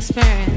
experience.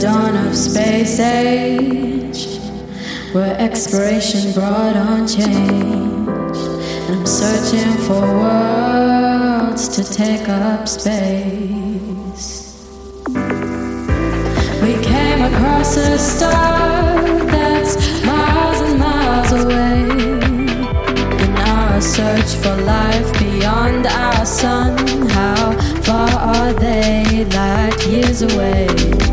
Dawn of space age, where exploration brought on change. And I'm searching for worlds to take up space. We came across a star that's miles and miles away. In our search for life beyond our sun, how far are they light years away?